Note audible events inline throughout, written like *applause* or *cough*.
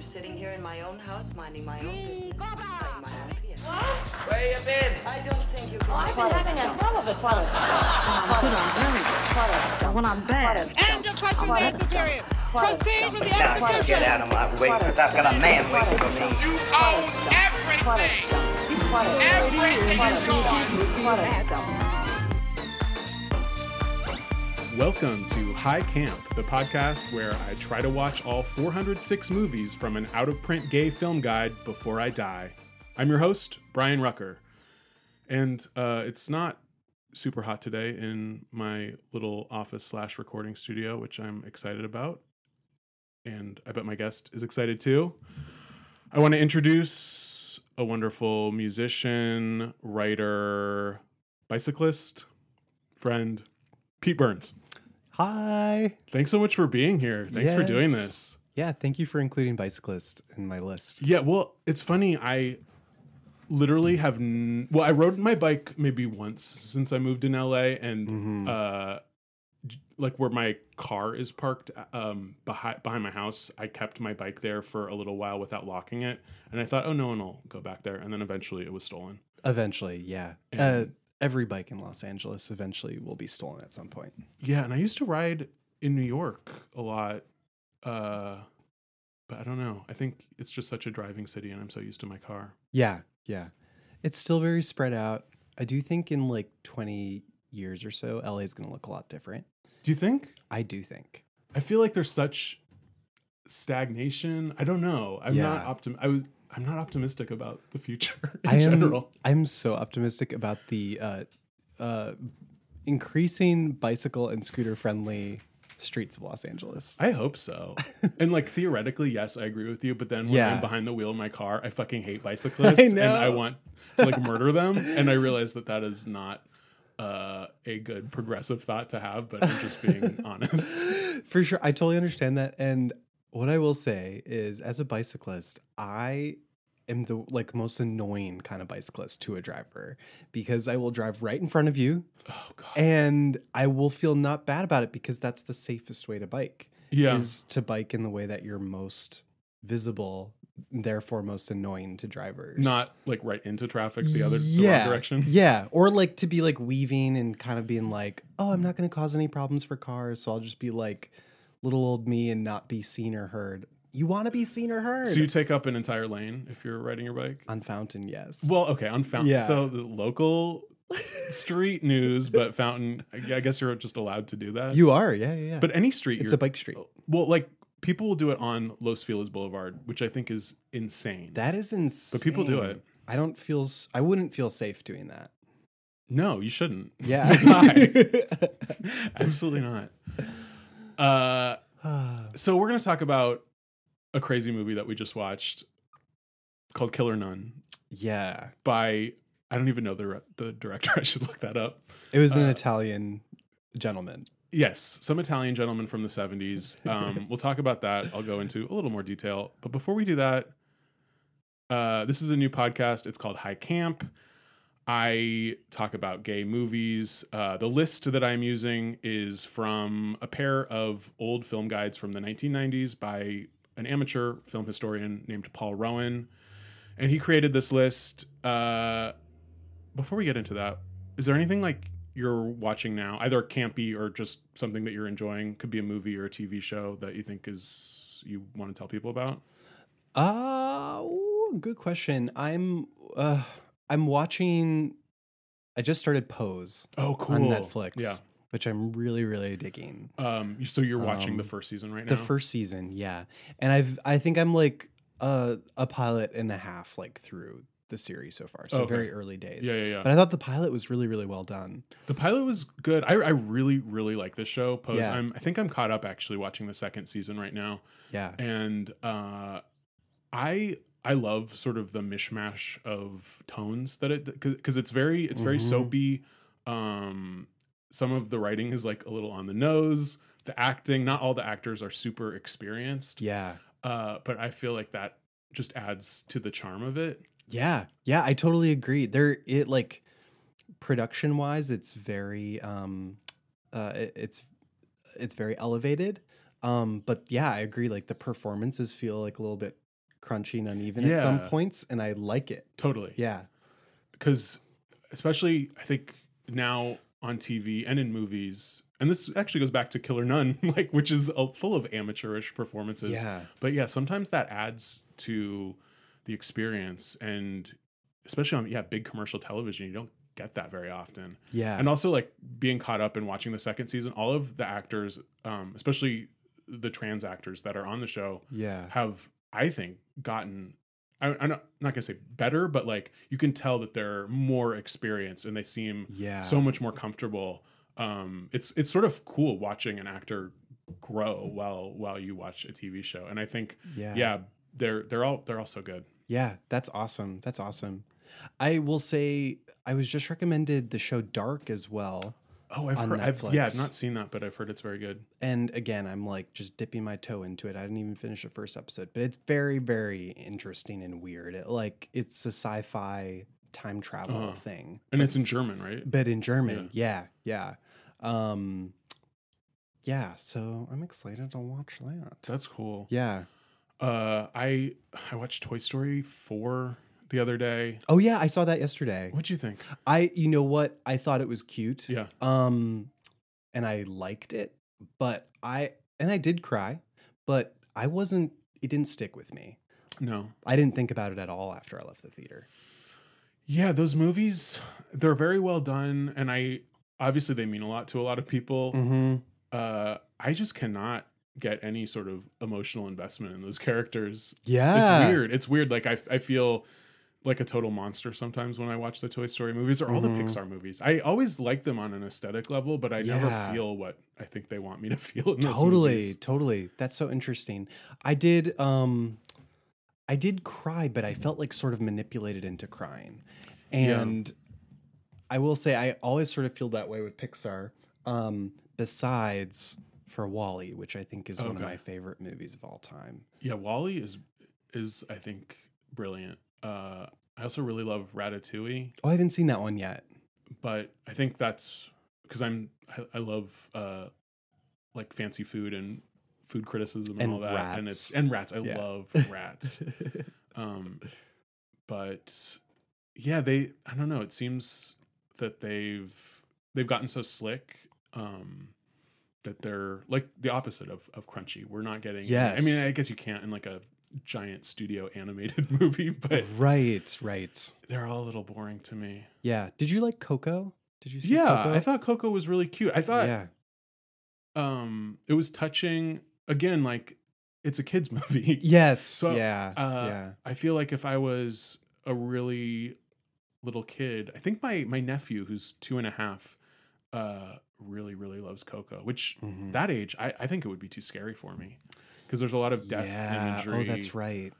I'm sitting here in my own house, minding my own business, playing my own piano. Where you been? I don't think you can. I've been having a hell of a time. Put on very I went on bed. End of question and answer period. Proceed with the Now exposition. get out of my way, because I've got a man waiting for me. You own everything. Everything Welcome to High Camp, the podcast where I try to watch all 406 movies from an out of print gay film guide before I die. I'm your host, Brian Rucker. And uh, it's not super hot today in my little office slash recording studio, which I'm excited about. And I bet my guest is excited too. I want to introduce a wonderful musician, writer, bicyclist, friend, Pete Burns. Hi. Thanks so much for being here. Thanks for doing this. Yeah, thank you for including bicyclist in my list. Yeah, well, it's funny. I literally have n- well, I rode my bike maybe once since I moved in LA, and Mm-hmm. uh, like where my car is parked um, behind behind my house, I kept my bike there for a little while without locking it, and I thought, oh, no one will go back there, and then eventually it was stolen. Eventually, yeah. Uh, every bike in Los Angeles eventually will be stolen at some point. Yeah, and I used to ride in New York a lot. Uh, but I don't know. I think it's just such a driving city, and I'm so used to my car. Yeah, yeah. It's still very spread out. I do think in like 20 years or so, LA is going to look a lot different. Do you think? I do think. I feel like there's such stagnation. I don't know. I'm not optim. I was. I'm not optimistic about the future *laughs* in I am, general. I'm so optimistic about the uh, uh, increasing bicycle and scooter friendly streets of Los Angeles. I hope so. *laughs* and like theoretically, yes, I agree with you. But then when Yeah. I'm behind the wheel of my car, I fucking hate *laughs* bicyclists, I and I want to like murder them. And I realize that that is not uh, a good progressive thought to have. But I'm just being honest. For sure. I totally understand that. And what I will say is as a bicyclist, I am the like most annoying kind of bicyclist to a driver because I will drive right in front of you Oh god. and I will feel not bad about it because that's the safest way to bike. Yeah. Is to bike in the way that you're most visible, therefore most annoying to drivers. Not like right into traffic the other the yeah, wrong direction. *laughs* Yeah. Or like to be like weaving and kind of being like, oh, I'm not going to cause any problems for cars. So I'll just be like little old me and not be seen or heard. You want to be seen or heard? So you take up an entire lane if you're riding your bike. on Fountain, yes. Well, okay, on Fountain. Yeah. So the local *laughs* street news, but Fountain. I guess you're just allowed to do that. you are. Yeah, yeah, yeah. but any street, it's you're- a bike street. Well, like people will do it on Los Feliz Boulevard, which I think is insane. That is insane. But people do it. I don't feel, I wouldn't feel safe doing that. no, you shouldn't. Yeah. *laughs* *laughs* Absolutely not. Uh, *sighs* so we're gonna talk about a crazy movie that we just watched called Killer Nun yeah. by I don't even know the the director. *laughs* I should look that up. It was an Uh, Italian gentleman. Yes, some Italian gentleman from the 70s. *laughs* Um, we'll talk about that. I'll go into a little more detail. But before we do that, uh, this is a new podcast. It's called High Camp. I talk about gay movies. Uh, the list that I'm using is from a pair of old film guides from the 1990s by an amateur film historian named Paul Rowan. And he created this list. Uh, before we get into that, is there anything like you're watching now, either campy or just something that you're enjoying? Could be a movie or a TV show that you think is you want to tell people about. Uh, ooh, good question. I'm uh I'm watching I just started Pose Oh, cool on Netflix. Yeah. Which I'm really, really digging. Um. So you're watching the Um, first season right now. The first season, yeah. And I've I think I'm like a a pilot and a half like through the series so far. So Okay. very early days. Yeah, yeah, yeah. But I thought the pilot was really, really well done. The pilot was good. I, I really, really like this show. Pose. Yeah. I'm. I think I'm caught up actually watching the second season right now, Yeah. and uh, I I love sort of the mishmash of tones that it because it's very it's very Mhm. soapy. Um, some of the writing is like a little on the nose. The acting, not all the actors are super experienced. Yeah. Uh, but I feel like that just adds to the charm of it. Yeah, yeah, I totally agree. There, it like production wise, it's very, um, uh, it- it's it's very elevated. Um, but yeah, I agree. Like the performances feel like a little bit crunchy and uneven at some points, and I like it. Totally. Yeah. because especially I think now on TV and in movies, and this actually goes back to Killer Nun, *laughs* like which is full of amateurish performances. Yeah. But yeah, sometimes that adds to the experience, and especially on yeah big commercial television, you don't get that very often. Yeah. And also like being caught up and watching the second season, all of the actors, um, especially the trans actors that are on the show, Yeah. have I think gotten I, I'm not, not gonna say better, but like you can tell that they're more experienced and they seem Yeah. so much more comfortable. Um, it's it's sort of cool watching an actor grow while while you watch a TV show, and I think Yeah. yeah, they're they're all they're all so good. Yeah, that's awesome. That's awesome. I will say I was just recommended the show Dark as well. Oh, I've heard, I've, yeah, I've not seen that, but I've heard it's very good. And again, I'm like just dipping my toe into it. I didn't even finish the first episode, but it's very, very interesting and weird. It, like it's a sci-fi time travel Uh-huh. thing, And it's in German, right? but in German. Yeah, yeah, um, yeah. So I'm excited to watch that. That's cool. Yeah. Uh, I I watched Toy Story four the other day. Oh yeah, I saw that yesterday. What'd you think? I, you know what? I thought it was cute. Yeah. Um, and I liked it, but I and I did cry, but I wasn't. It didn't stick with me. No. I didn't think about it at all after I left the theater. Yeah, those movies they're very well done, and I obviously they mean a lot to a lot of people. Mm-hmm. Uh, I just cannot get any sort of emotional investment in those characters. Yeah, It's weird. It's weird. Like I I feel like a total monster sometimes when I watch the Toy Story movies or all Mhm. the Pixar movies. I always like them on an aesthetic level, but I Yeah. never feel what I think they want me to *laughs* feel in Totally, totally. That's so interesting. I did. Um, I did cry, but I felt like sort of manipulated into crying, Yeah. and I will say I always sort of feel that way with Pixar. Um, besides for WALL-E, which I think is one of my favorite movies of all time. Yeah, WALL-E is is I think brilliant. Uh, I also really love Ratatouille. Oh, I haven't seen that one yet. but I think that's because I'm I, I love uh like fancy food and food criticism and, And all that and it's rats. and rats. I Yeah. love *laughs* rats. um but yeah, they I don't know, it seems that they've they've gotten so slick um that they're like the opposite of of crunchy. We're not getting I mean, Yes. I guess you can't in like a giant studio animated *laughs* movie, but right, right. they're all a little boring to me. Yeah. Did you like Coco? Did you see Yeah, Coco? I thought Coco was really cute. I thought yeah. um it was touching again like it's a kids *laughs* movie. Yes. So, yeah. Uh, yeah. I feel like if I was a really little kid, I think my my nephew who's two and a half uh really really loves Coco, which Mhm. that age I, I think it would be too scary for me because there's a lot of death yeah. imagery. Oh, that's right.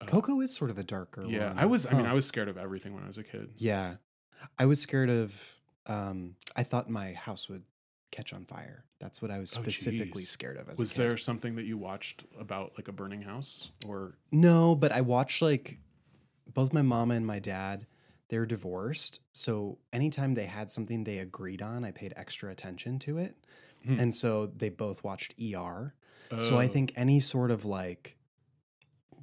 uh, Coco is sort of a darker Yeah, one. I was. I mean, I was scared of everything when I was a kid. Yeah. I was scared of um I thought my house would catch on fire. That's what I was Oh, specifically geez. scared of as Was a kid. there something that you watched about like a burning house or? No, but I watched like both my mama and my dad, they're divorced. So anytime they had something they agreed on, I paid extra attention to it. Hmm. And so they both watched ER. So I Oh, think any sort of like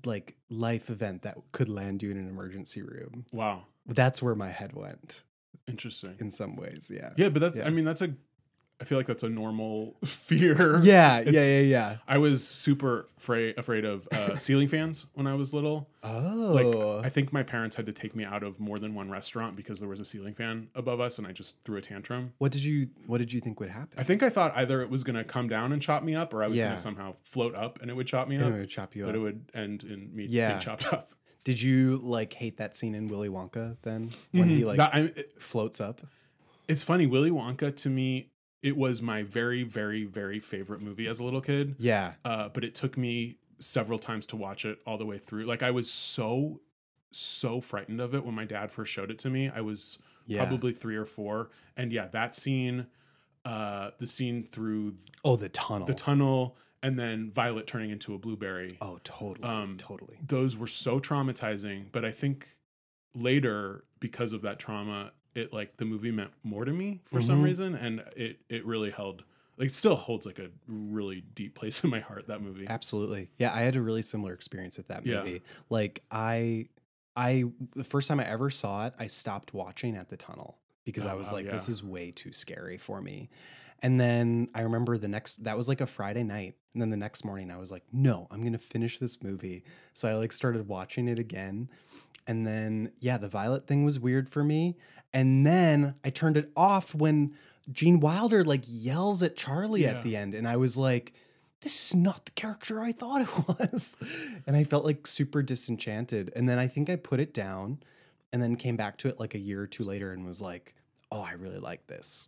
like life event that could land you in an emergency room. Wow, That's where my head went interesting. in some ways. Yeah. Yeah, but that's. Yeah. I mean, that's a. I feel like that's a normal *laughs* fear. Yeah, It's- yeah, yeah, yeah. I was super afraid afraid of uh, *laughs* ceiling fans when I was little. Oh. Like I think my parents had to take me out of more than one restaurant because there was a ceiling fan above us, and I just threw a tantrum. what did you what did you think would happen? I think I thought either it was going to come down and chop me up, or I was Yeah. going to somehow float up and it would chop me And up. it would chop you but up. But it would end in me Yeah. being chopped up. Did you like hate that scene in Willy Wonka then when he Mhm. like That- floats up? it's funny. Willy Wonka to me, it was my very, very, very favorite movie as a little kid. Yeah. uh, but it took me several times to watch it all the way through. Like I was so so frightened of it when my dad first showed it to me. I was Yeah. probably three or four, and yeah, that scene, uh, the scene through Oh, the tunnel. the tunnel, and then Violet turning into a blueberry. oh, totally. Um, totally. Those were so traumatizing. But I think later, because of that trauma, it like the movie meant more to me for some Mhm. reason, and it it really held like it still holds like a really deep place *laughs* in my heart. That movie. Absolutely. Yeah, I had a really similar experience with that Yeah. movie. Like I I the first time I ever saw it, I stopped watching at the tunnel because I Oh, was wow, like this is way too scary for me. And then I remember the next that was like a Friday night. And then the next morning I was like, "No, I'm to finish this movie." So I like started watching it again. And then yeah, the Violet thing was weird for me. And then I turned it off when Gene Wilder like yells at Charlie Yeah. at the end and I was like this is not the character I thought it *laughs* was. And I felt like super disenchanted. And then I think I put it down and then came back to it like a year or two later and was like, oh, I really like this.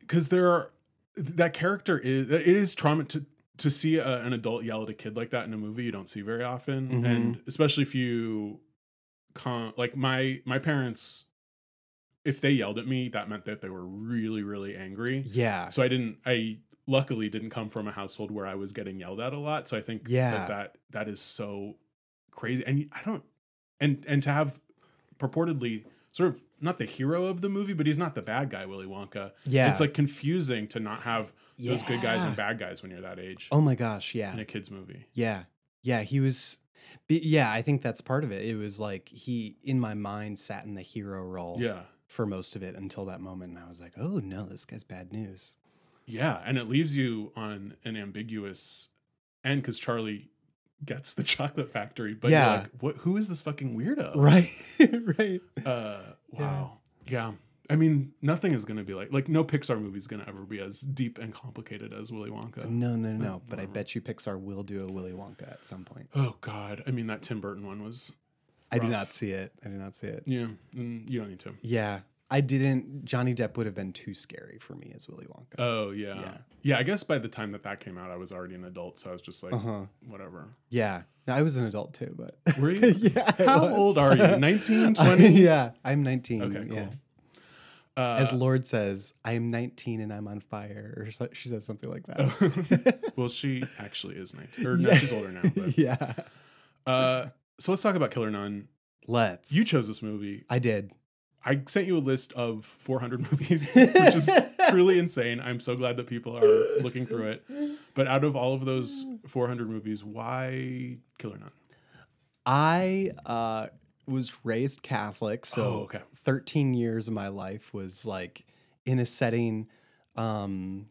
because there are that character is it is trauma to to see a, an adult yell at a kid like that in a movie you don't see very often Mhm. and especially if you con like my my parents if they yelled at me that meant that they were really really angry Yeah. so i didn't i luckily didn't come from a household where i was getting yelled at a lot so i think Yeah. that that, that is so crazy and i don't and and to have purportedly sort of not the hero of the movie but he's not the bad guy willy wonka Yeah. it's like confusing to not have those good guys and bad guys when you're that age Oh my gosh. Yeah. in a kids movie Yeah. Yeah. He was. Yeah, I think that's part of it. It was like he, in my mind, sat in the hero role yeah for most of it until that moment. And I was like, oh no, this guy's bad news. yeah and it leaves you on an ambiguous end because charlie gets the *laughs* chocolate factory but Yeah. like what who is this fucking weirdo *laughs* Right. *laughs* right. Uh, wow. Yeah. I mean, nothing is going to be like like no Pixar movie is going to ever be as deep and complicated as Willy Wonka. No, no, no. But I bet you Pixar will do a Willy Wonka at some point. Oh God. I mean, that Tim Burton one was. I did not see it. I did not see it. Yeah. mm, you don't need to. Yeah, I didn't. Johnny Depp would have been too scary for me as Willy Wonka. Oh yeah. Yeah. yeah. I guess by the time that that came out, I was already an adult, so I was just like, Uh huh. whatever. Yeah, No, I was an adult too, but *laughs* Were you? yeah. I How was. old are you? *laughs* 19, I- 20? *laughs* yeah, I'm 19. Okay, cool. Yeah. Uh, As Lorde says, I am 19 and I'm on fire, or so, she says something like Oh. that. well, she actually is 19. Or no, Yeah. she's older now. But, yeah. uh, so let's talk about Killer Nun. Let's. You chose this movie. I did. I sent you a list of 400 *laughs* movies, which is truly insane. I'm so glad that people are looking through it. But out of all of those 400 movies, why Killer Nun? I uh, was raised Catholic, so Oh, okay. 13 years of my life was like in a setting um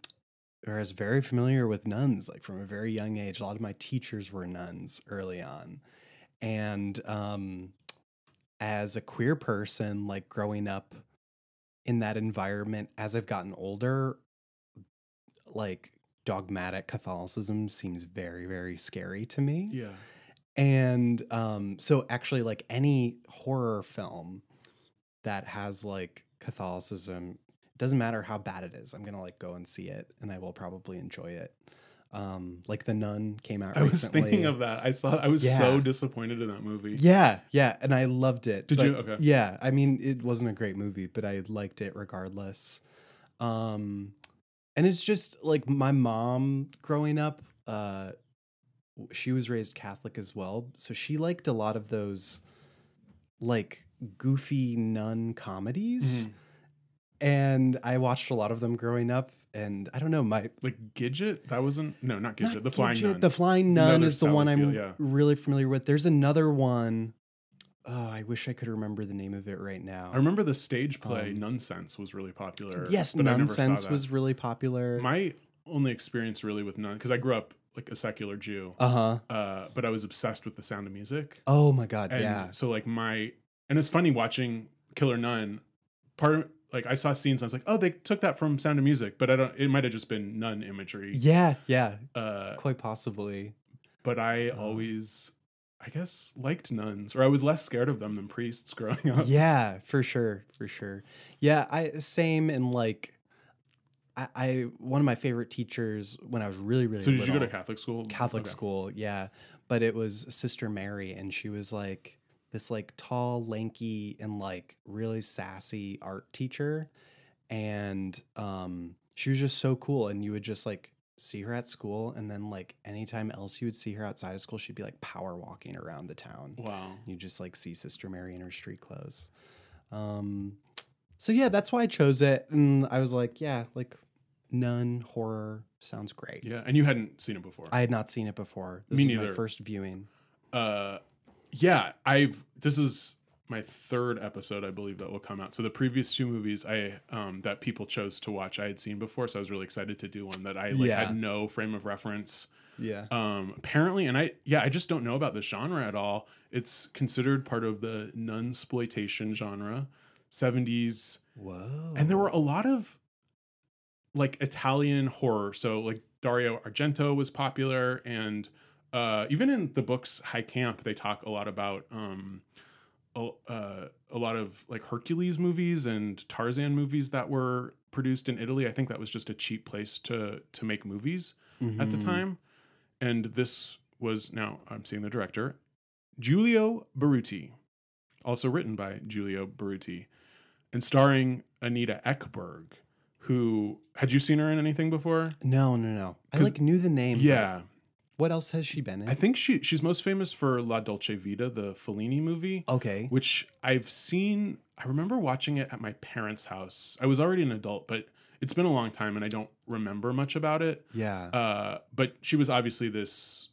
where I was very familiar with nuns, like from a very young age. A lot of my teachers were nuns early on. And um as a queer person, like growing up in that environment, as I've gotten older, like dogmatic Catholicism seems very, very scary to me. Yeah. And um, so actually, like any horror film that has like Catholicism, doesn't matter how bad it is, I'm gonna like go and see it, and I will probably enjoy it. Um, like The Nun came out. I was thinking of that. I saw I was so disappointed in that movie. Yeah, yeah, and I loved it. Did you? Okay. Yeah, I mean, it wasn't a great movie, but I liked it regardless. Um, and it's just like my mom growing up. Uh, she was raised Catholic as well, so she liked a lot of those, like goofy nun comedies. Mhm. And I watched a lot of them growing up, and I don't know my Like Gidget? That wasn't no, not Gidget. not the Flying Gidget, Nun. The Flying Nun is the one I'm Field, yeah. really familiar with. There's another one. Oh, I wish I could remember the name of it right now. I remember the stage play Um, Nunsense was really popular. Yes, but I never saw Nunsense was really popular. my only experience really with nun because I grew up like a secular Jew, uh huh. uh, but I was obsessed with the Sound of Music. Oh my god, And yeah. so like my and it's funny watching Killer Nun. Part like I saw scenes. I was like, oh, they took that from Sound of Music, but I don't. It might have just been nun imagery. Yeah, yeah, Uh, quite possibly. but I Uh. always, I guess, liked nuns, or I was less scared of them than priests *laughs* growing up. Yeah, for sure, for sure. Yeah, I same in like I, I one of my favorite teachers when I was really really So did you go to little- Catholic school? Catholic Okay. school, yeah. But it was Sister Mary, and she was like this like tall, lanky, and like really sassy art teacher. And um she was just so cool. And you would just like see her at school, and then like anytime else you would see her outside of school, she'd be like power walking around the town. Wow. You just like see Sister Mary in her street clothes. Um so yeah, that's why I chose it. And I was like, yeah, like nun horror sounds great. Yeah, and you hadn't seen it before. I had not seen it before. This Me neither. my first viewing. uh yeah i've this is my third episode i believe that will come out so the previous two movies i um that people chose to watch i had seen before so i was really excited to do one that i like Yeah. had no frame of reference Yeah. um apparently and i yeah i just don't know about this genre at all it's considered part of the nunsploitation genre 70s Whoa. and there were a lot of like Italian horror. So like Dario Argento was popular, and uh, even in the books High Camp, they talk a lot about um, a, uh, a lot of like Hercules movies and Tarzan movies that were produced in Italy. I think that was just a cheap place to to make movies at the Mhm. time, and this was now I'm seeing the director Giulio Berruti, also written by Giulio Berruti, and starring Anita Ekberg, who had you seen her in anything before? No, no, no. I like knew the name. Yeah, What else has she been in? I think she she's most famous for La Dolce Vita, the Fellini movie, okay. which I've seen. I remember watching it at my parents' house. I was already an adult, but it's been a long time, and I don't remember much about it. Yeah. Uh, but she was obviously this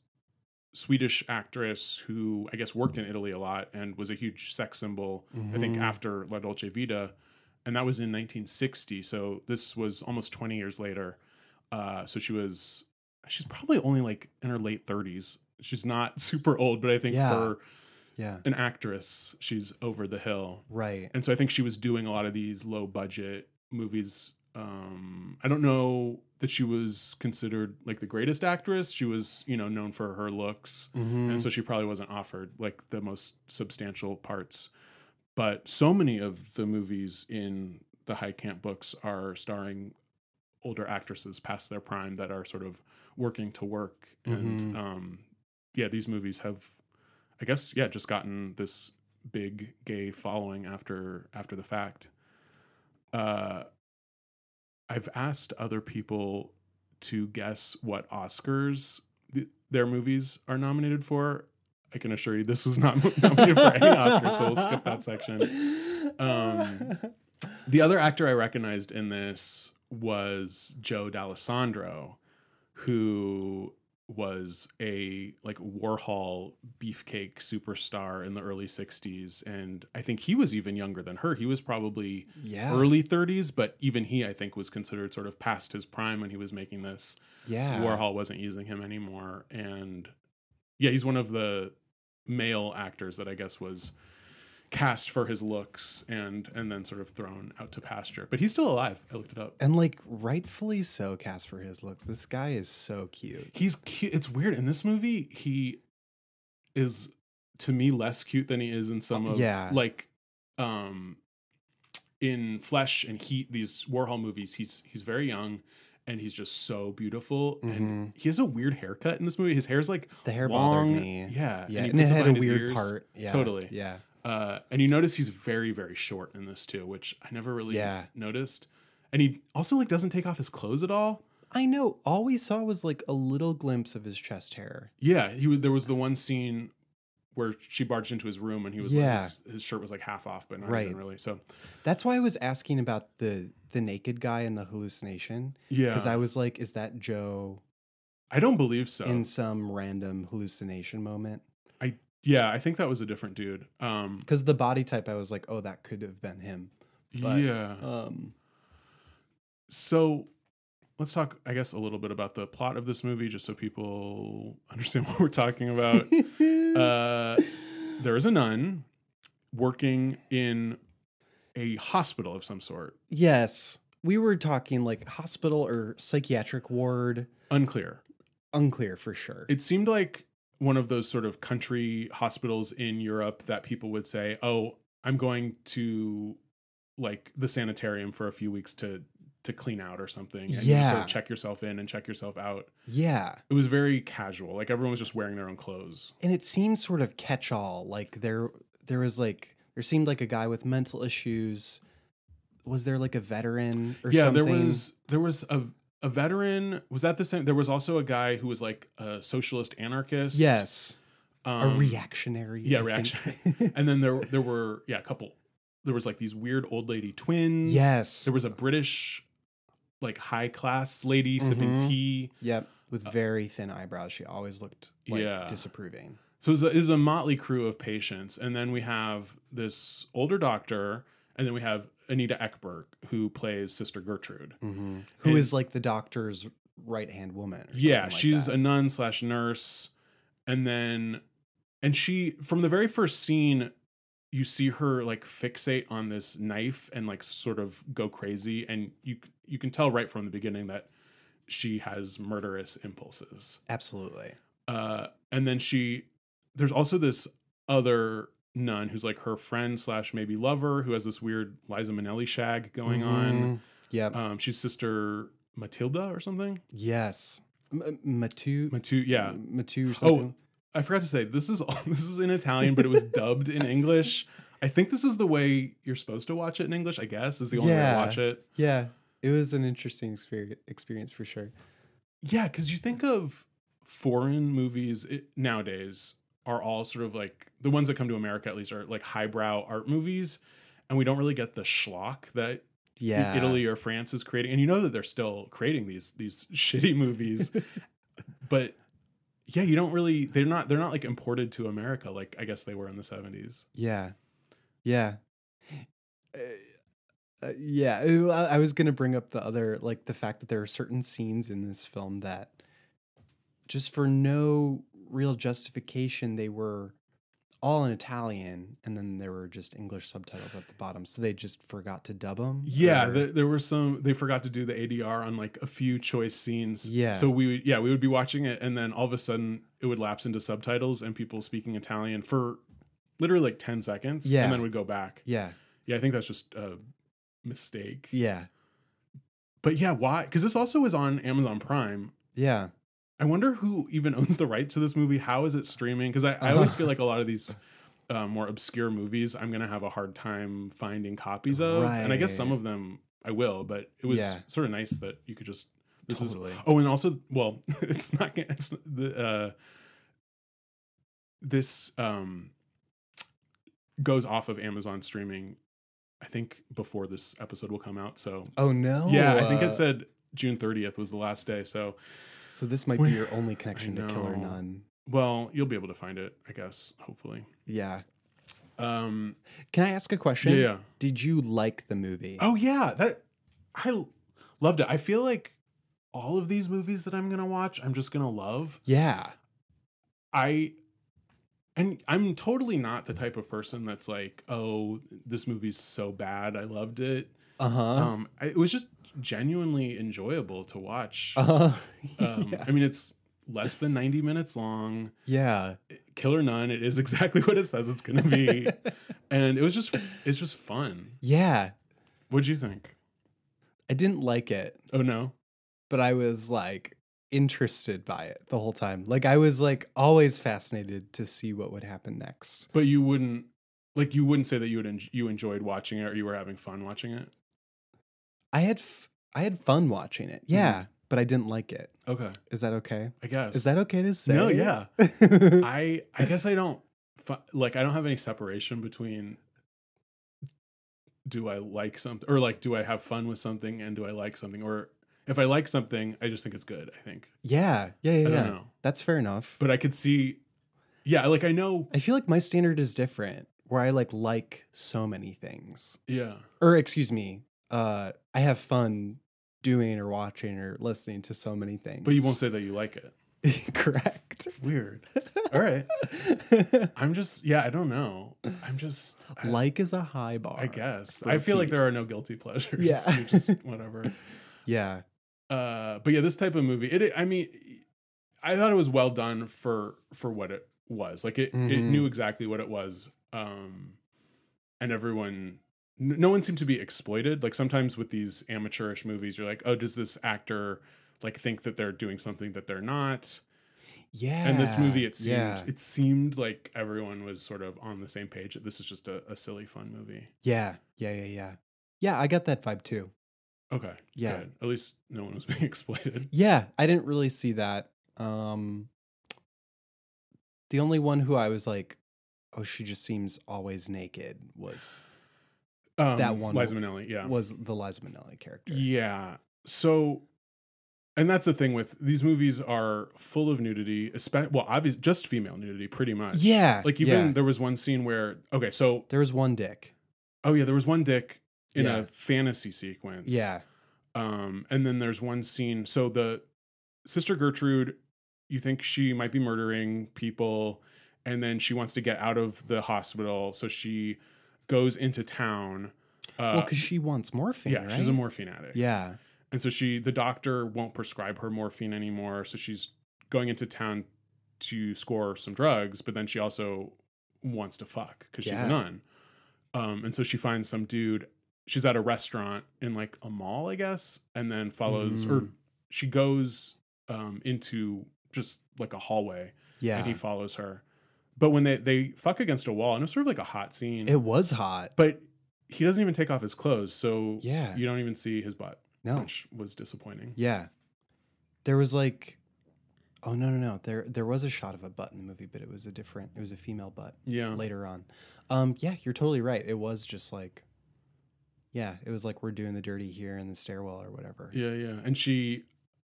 Swedish actress who I guess worked in Italy a lot and was a huge sex symbol. I think Mhm. after La Dolce Vita, and that was in 1960. So this was almost 20 years later. Uh, so she was she's probably only like in her late 30s. She's not *laughs* super old, but I think Yeah. for yeah. an actress, she's over the hill. Right. And so I think she was doing a lot of these low budget movies. Um, I don't know that she was considered like the greatest actress. She was, you know, known for her looks. Mhm. And so she probably wasn't offered like the most substantial parts. But so many of the movies in the High Camp books are starring older actresses past their prime that are sort of working to work. And Mhm. um, yeah, these movies have, I guess, yeah, just gotten this big gay following after after the fact. Uh, I've asked other people to guess what Oscars th- their movies are nominated for. I can assure you this was not *laughs* nominated for any Oscar, so we'll skip that section. Um, The other actor I recognized in this was Joe Dallesandro, who was a like Warhol beefcake superstar in the early 60s and I think he was even younger than her. He was probably yeah. early 30s, but even he I think was considered sort of past his prime when he was making this. Yeah. Warhol wasn't using him anymore and yeah, he's one of the male actors that I guess was cast for his looks and and then sort of thrown out to pasture. But he's still alive. I looked it up. And like rightfully so cast for his looks. This guy is so cute. He's cute. It's weird in this movie. He is to me less cute than he is in some of Yeah. like um in Flesh and Heat these Warhol movies. He's he's very young and he's just so beautiful and he has a weird haircut in this movie. His hair's like The hair long, bothered me. Yeah, Yeah. he And, it had a weird ears. part. Yeah. Totally. Yeah. Uh, and you notice he's very, very short in this too, which I never really Yeah. noticed. And he also like doesn't take off his clothes at all. I know. All we saw was like a little glimpse of his chest hair. Yeah, he was. There was the one scene where she barged into his room and he was Yeah. like his, his shirt was like half off, but not Right. even really. So That's why I was asking about the the naked guy in the hallucination. yeah, Because I was like, is that Joe I don't believe so. in some random hallucination moment? Yeah, I think that was a different dude. Um, Because the body type, I was like, oh, that could have been him. But, yeah. Um, So let's talk, I guess, a little bit about the plot of this movie, just so people *laughs* understand what we're talking about. *laughs* uh, there is a nun working in a hospital of some sort. yes, we were talking like hospital or psychiatric ward. Unclear. Unclear for sure. It seemed like one of those sort of country hospitals in Europe that people would say, "Oh, I'm going to like the sanitarium for a few weeks to to clean out or something." And you just sort Yeah. of check yourself in and check yourself out. yeah. It was very casual. Like everyone was just wearing their own clothes. and it seemed sort of catch all. Like there, there was like there seemed like a guy with mental issues. Was there like a veteran or something? yeah, something? there was there was a a veteran. Was that the same? There was also a guy who was like a socialist anarchist. yes, um, a reactionary. Yeah, I think. reaction. *laughs* and then there there were yeah a couple. There was like these weird old lady twins. Yes. There was a British like high class lady sipping Mhm. tea. Yep. With very thin eyebrows. She always looked like Yeah. disapproving. So it's a, it's a motley crew of patients, and then we have this older doctor, and then we have Anita Ekberg who plays Sister Gertrude. hmm Who And- is like the doctor's right hand woman. Yeah, like she's that. a nun slash nurse, and then and she from the very first scene, you see her like fixate on this knife and like sort of go crazy, and you you can tell right from the beginning that she has murderous impulses. absolutely. Uh, and then she there's also this other nun who's like her friend slash maybe lover who has this weird Liza Minnelli shag going on. Mhm. Yep. Um, she's sister Matilda or something. yes. M- Matu. Matu, yeah. Matu or something. Oh, I forgot to say this is all, *laughs* this is in Italian, but it was dubbed in English. I think this is the way you're supposed to watch it in English. I guess is the only way to watch it. Yeah. It was an interesting experience, experience for sure. Yeah, because you think of foreign movies it, nowadays are all sort of like the ones that come to America at least are like highbrow art movies, and we don't really get the schlock that Yeah. Italy or France is creating. And you know that they're still creating these these *laughs* shitty movies, but yeah, you don't really they're not they're not like imported to America like I guess they were in the seventies. Yeah. Yeah. Uh, uh, yeah, I I was gonna bring up the other, like the fact that there are certain scenes in this film that, just for no real justification, they were all in Italian, and then there were just English subtitles at the bottom, so they just forgot to dub them. Yeah, the, there were some. They forgot to do the ADR on like a few choice scenes. Yeah. So we would, yeah, we would be watching it, and then all of a sudden it would lapse into subtitles and people speaking Italian for literally like ten seconds. Yeah. And then we'd go back. yeah, Yeah, I think that's just a mistake. yeah, But yeah, why? Because this also is on Amazon Prime. yeah. I wonder who even *laughs* owns the right to this movie. How is it streaming? Because I, I always feel like a lot of these uh, more obscure movies, I'm gonna have a hard time finding copies of, and I guess some of them I will. But it was Yeah. sort of nice that you could just this Totally. is oh, and also well, *laughs* it's not it's the uh, this um goes off of Amazon streaming. I think before this episode will come out. So Oh no. yeah, I think it said June 30th was the last day. So So this might be your only connection to Killer. Nun. well, you'll be able to find it, I guess. Hopefully. Yeah. Um. Can I ask a question? Yeah. yeah. Did you like the movie? Oh yeah, that I loved it. I feel like all of these movies that I'm gonna watch, I'm just gonna love. yeah. I and I'm totally not the type of person that's like, oh, this movie's so bad, I loved it. Uh huh. Um, I, it was just genuinely enjoyable to watch. *laughs* Uh, Um, yeah. I mean, it's less than 90 minutes long. yeah. Killer Nun. It is *laughs* exactly what it says it's gonna be, *laughs* and it was just it's just fun. Yeah. What'd you think? I didn't like it, Oh no. but I was like interested by it the whole time. Like I was like always fascinated to see what would happen next. But you wouldn't like you wouldn't say that you would en- you enjoyed watching it or you were having fun watching it. I had f- I had fun watching it. Yeah, mm-hmm. but I didn't like it. Okay, Is that okay? I guess. Is that okay to say? No, yeah. *laughs* I I guess I don't like I don't have any separation between do I like something or like do I have fun with something and do I like something or if I like something I just think it's good. I think, yeah, yeah, yeah. Yeah. know. That's fair enough. but I could see. Yeah, like I know. I feel like my standard is different, where I like like so many things. Yeah, Or excuse me, uh, I have fun doing or watching or listening to so many things. but you won't say that you like it. *laughs* correct. Weird. *laughs* All right. *laughs* I'm just yeah. I don't know. I'm just I- like is a high bar. I guess. I feel like there are no guilty pleasures. Yeah. You just whatever. Yeah. Uh, but yeah, this type of movie. It. I mean, I thought it was well done for for what it was. Like it. It Mhm. knew exactly what it was. Um, and everyone. No one seemed to be exploited. Like sometimes with these amateurish movies, you're like, oh, does this actor like think that they're doing something that they're not? Yeah. and this movie it seemed yeah. it seemed like everyone was sort of on the same page this is just a, a silly fun movie Yeah. Yeah. Yeah. Yeah. Yeah. I got that vibe too. okay Yeah. good. at least no one was *laughs* being exploited Yeah. I didn't really see that. Um, the only one who I was like, oh, she just seems always naked was um, That one liza minnelli yeah was the Liza Minnelli character. yeah so and that's the thing with these movies are full of nudity especially well obviously just female nudity pretty much Yeah, like even yeah. there was one scene where okay so There was one dick. oh yeah there was one dick in Yeah. a fantasy sequence Yeah. um and then there's one scene so the sister gertrude you think she might be murdering people and then she wants to get out of the hospital so she goes into town uh, well, because she wants morphine. yeah right? she's a morphine addict Yeah. and so she, the doctor won't prescribe her morphine anymore. So she's going into town to score some drugs, but then she also wants to fuck because she's a nun. Um, and so she finds some dude. She's at a restaurant in like a mall, I guess, and then follows, or Mm. she goes um, into just like a hallway, Yeah. and he follows her. But when they they fuck against a wall, and it's sort of like a hot scene, it was hot. but he doesn't even take off his clothes, so Yeah. you don't even see his butt, No. which was disappointing. Yeah. There was like Oh no no no. There there was a shot of a butt in the movie, but it was a different it was a female butt Yeah. later on. Um yeah, you're totally right. It was just like Yeah, it was like we're doing the dirty here in the stairwell or whatever. Yeah, yeah. And she,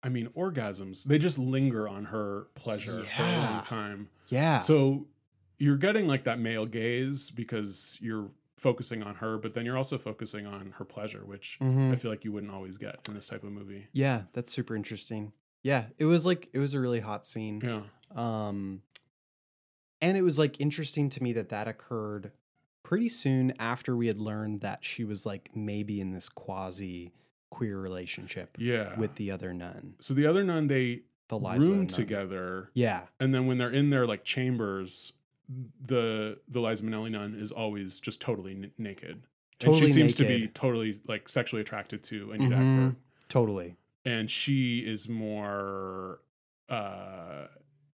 I mean, orgasms, they just linger on her pleasure for a long time. Yeah. So you're getting like that male gaze because you're focusing on her, but then you're also focusing on her pleasure, which Mhm. I feel like you wouldn't always get in this type of movie. Yeah, that's super interesting. Yeah, it was like it was a really hot scene. Yeah. Um and it was like interesting to me that that occurred pretty soon after we had learned that she was like maybe in this quasi queer relationship Yeah. with the other nun, so the other nun, they the Liza room nun. together. Yeah. And then when they're in their like chambers, the the Liza Minnelli nun is always just totally n- naked. and Totally she seems to be totally like sexually attracted to Anita Mhm. Ekberg. Totally. and she is more uh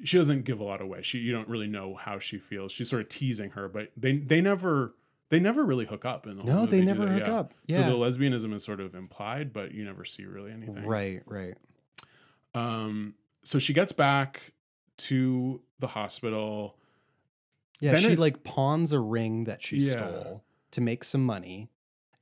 she doesn't give a lot away she you don't really know how she feels she's sort of teasing her but they they never they never really hook up in the whole No, they do never hook up. yeah. so the lesbianism is sort of implied but you never see really anything Right, right. um so she gets back to the hospital Yeah, Then she it- like pawns a ring that she Yeah. stole to make some money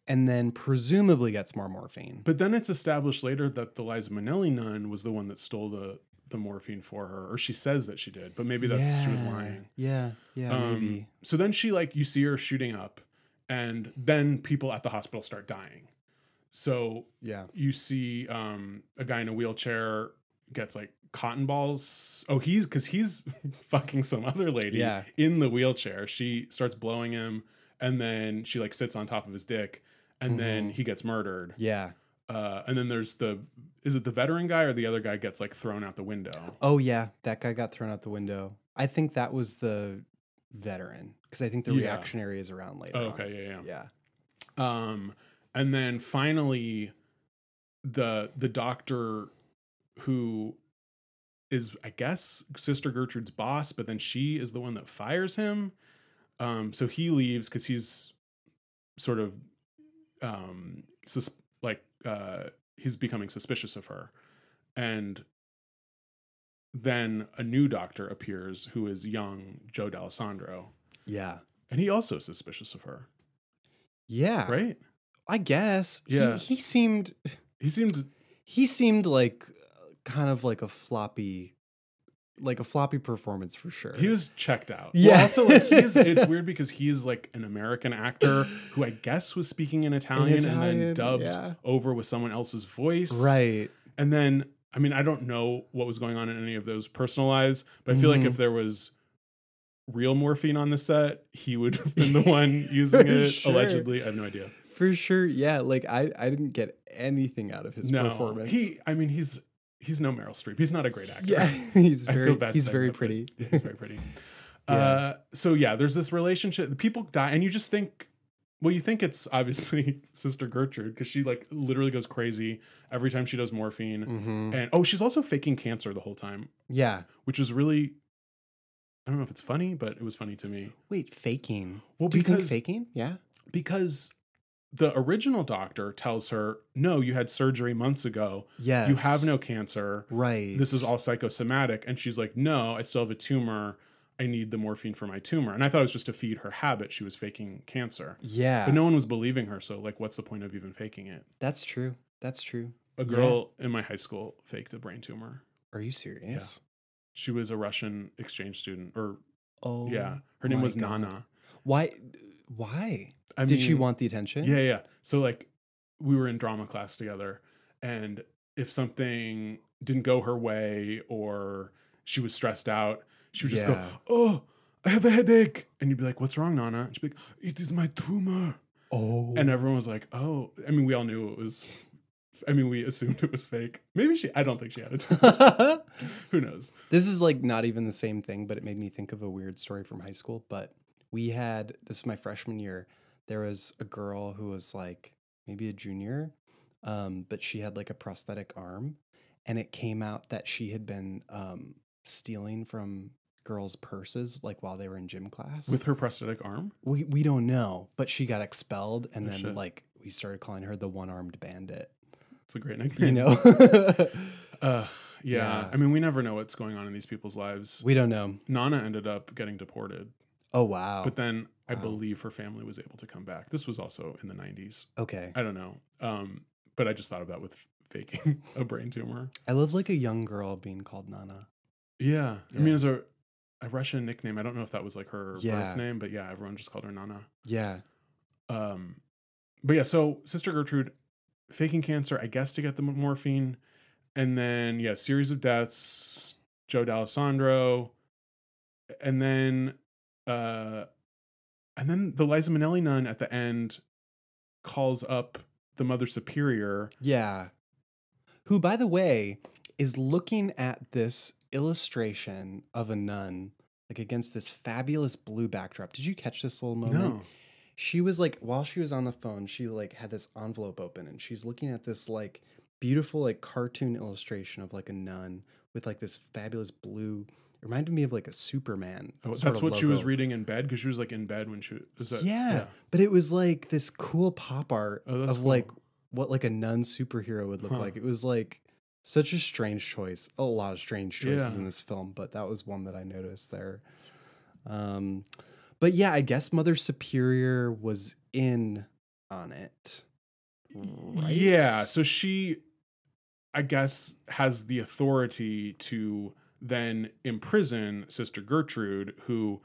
and then presumably gets more morphine. but then it's established later that the Liza Minnelli nun was the one that stole the the morphine for her or she says that she did but maybe that's she was lying Yeah, yeah, Um, maybe. So then she like you see her shooting up, and then people at the hospital start dying. So Yeah. you see um, a guy in a wheelchair gets like cotton balls. Oh, he's because he's *laughs* fucking some other lady Yeah. in the wheelchair. She starts blowing him, and then she like sits on top of his dick, and then Mhm. he gets murdered. Yeah. Uh, and then there's the is it the veteran guy or the other guy gets like thrown out the window? Oh yeah, that guy got thrown out the window. I think that was the veteran because I think the Yeah. reactionary is around later. Oh, on. okay, yeah, yeah. Yeah. um and then finally the the doctor who is i guess sister gertrude's boss but then she is the one that fires him um so he leaves because he's sort of um sus- uh he's becoming suspicious of her and then a new doctor appears who is young joe dallesandro Yeah. and he also is suspicious of her Yeah. right I guess. Yeah. He, he seemed he seemed he seemed like uh, kind of like a floppy like a floppy performance for sure. He was checked out. Yeah. Well, also, like, he's, it's *laughs* weird because he's like an American actor who I guess was speaking in Italian, and Italian, then dubbed yeah. over with someone else's voice. right. And then, I mean, I don't know what was going on in any of those personal lives, but I feel like Mhm. if there was real morphine on the set, he would have been the *laughs* one using it sure. allegedly. I have no idea. For sure. Yeah, like I I didn't get anything out of his no, performance. he. I mean, he's he's no Meryl Streep. He's not a great actor. yeah, *laughs* he's very he's very that, pretty. He's very pretty. *laughs* Yeah. Uh, so yeah, there's this relationship. The people die, and you just think, well, you think it's obviously *laughs* Sister Gertrude because she like literally goes crazy every time she does morphine, Mhm. and oh, she's also faking cancer the whole time, Yeah. which is really. I don't know if it's funny, but it was funny to me. Wait, faking. Well, Do you think because- faking? Yeah. Because the original doctor tells her, "No, you had surgery months ago. Yes. You have no cancer. right. this is all psychosomatic and she's like no i still have a tumor i need the morphine for my tumor and i thought it was just to feed her habit she was faking cancer Yeah. but no one was believing her so like what's the point of even faking it That's true. That's true. a girl in my high school faked a brain tumor. Are you serious? Yeah. She was a Russian exchange student, or Oh, yeah, her name was God. Nana. Why? Why? I Did she want the attention? Yeah, yeah. So like we were in drama class together and if something didn't go her way or she was stressed out, she would just Yeah. go, "Oh, I have a headache." And you'd be like, "What's wrong, Nana?" And she'd be like, "It is my tumor." Oh. And everyone was like, "Oh." I mean, we all knew it was I mean, we assumed it was fake. Maybe she I don't think she had it. *laughs* Who knows? this is like not even the same thing, but it made me think of a weird story from high school. But we had this was my freshman year. There was a girl who was like maybe a junior, um, but she had like a prosthetic arm, and it came out that she had been um, stealing from girls' purses like while they were in gym class. With her prosthetic arm? we we don't know, but she got expelled, and Oh, then shit. like we started calling her the one-armed bandit. It's a great *laughs* nickname. You know, *laughs* Uh yeah. Yeah. I mean, we never know what's going on in these people's lives. we don't know. Nana ended up getting deported. Oh wow. But then I Wow. believe her family was able to come back. This was also in the 90s. okay. I don't know. Um, but I just thought of that with faking *laughs* a brain tumor. I love like a young girl being called Nana. Yeah. I mean, as a, a Russian nickname, I don't know if that was like her Yeah. birth name, but yeah, everyone just called her Nana. Yeah. Um, but yeah, so Sister Gertrude faking cancer, I guess, to get the morphine. And then, yeah, series of deaths, Joe Dallesandro. And then, uh, and then the Liza Minnelli nun at the end calls up the Mother Superior. Yeah. Who, by the way, is looking at this illustration of a nun, like against this fabulous blue backdrop. Did you catch this little moment? No. She was like, while she was on the phone, she like had this envelope open and she's looking at this like beautiful, like cartoon illustration of like a nun with like this fabulous blue. It reminded me of like a Superman. Oh, that's what she was reading in bed because she was like in bed when she was that, yeah, but it was like this cool pop art Oh, of like what like a nun superhero would look Huh. like. It was like such a strange choice. A lot of strange choices Yeah. in this film, but that was one that I noticed there. Um, but yeah, I guess Mother Superior was in on it. Right? Yeah. So she, I guess, has the authority to then imprison Sister Gertrude, who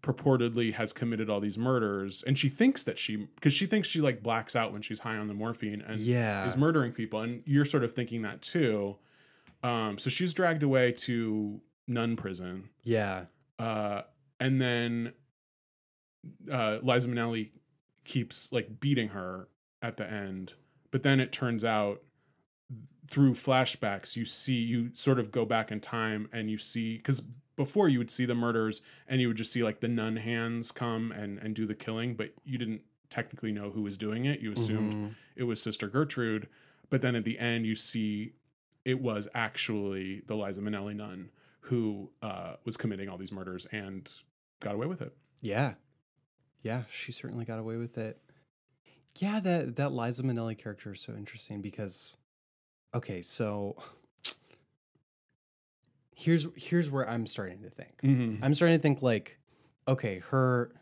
purportedly has committed all these murders. And she thinks that she, because she thinks she like blacks out when she's high on the morphine and Yeah. is murdering people. And you're sort of thinking that too. Um, so she's dragged away to nun prison. Yeah. Uh, and then uh, Liza Minnelli keeps like beating her at the end, but then it turns out through flashbacks you see you sort of go back in time and you see because before you would see the murders and you would just see like the nun hands come and and do the killing, but you didn't technically know who was doing it. You assumed Mhm. it was Sister Gertrude, but then at the end you see it was actually the Liza Minnelli nun who uh, was committing all these murders and got away with it. Yeah. Yeah, she certainly got away with it. Yeah, that that Liza Minnelli character is so interesting because okay, so here's here's where I'm starting to think. Mm-hmm. I'm starting to think like okay, her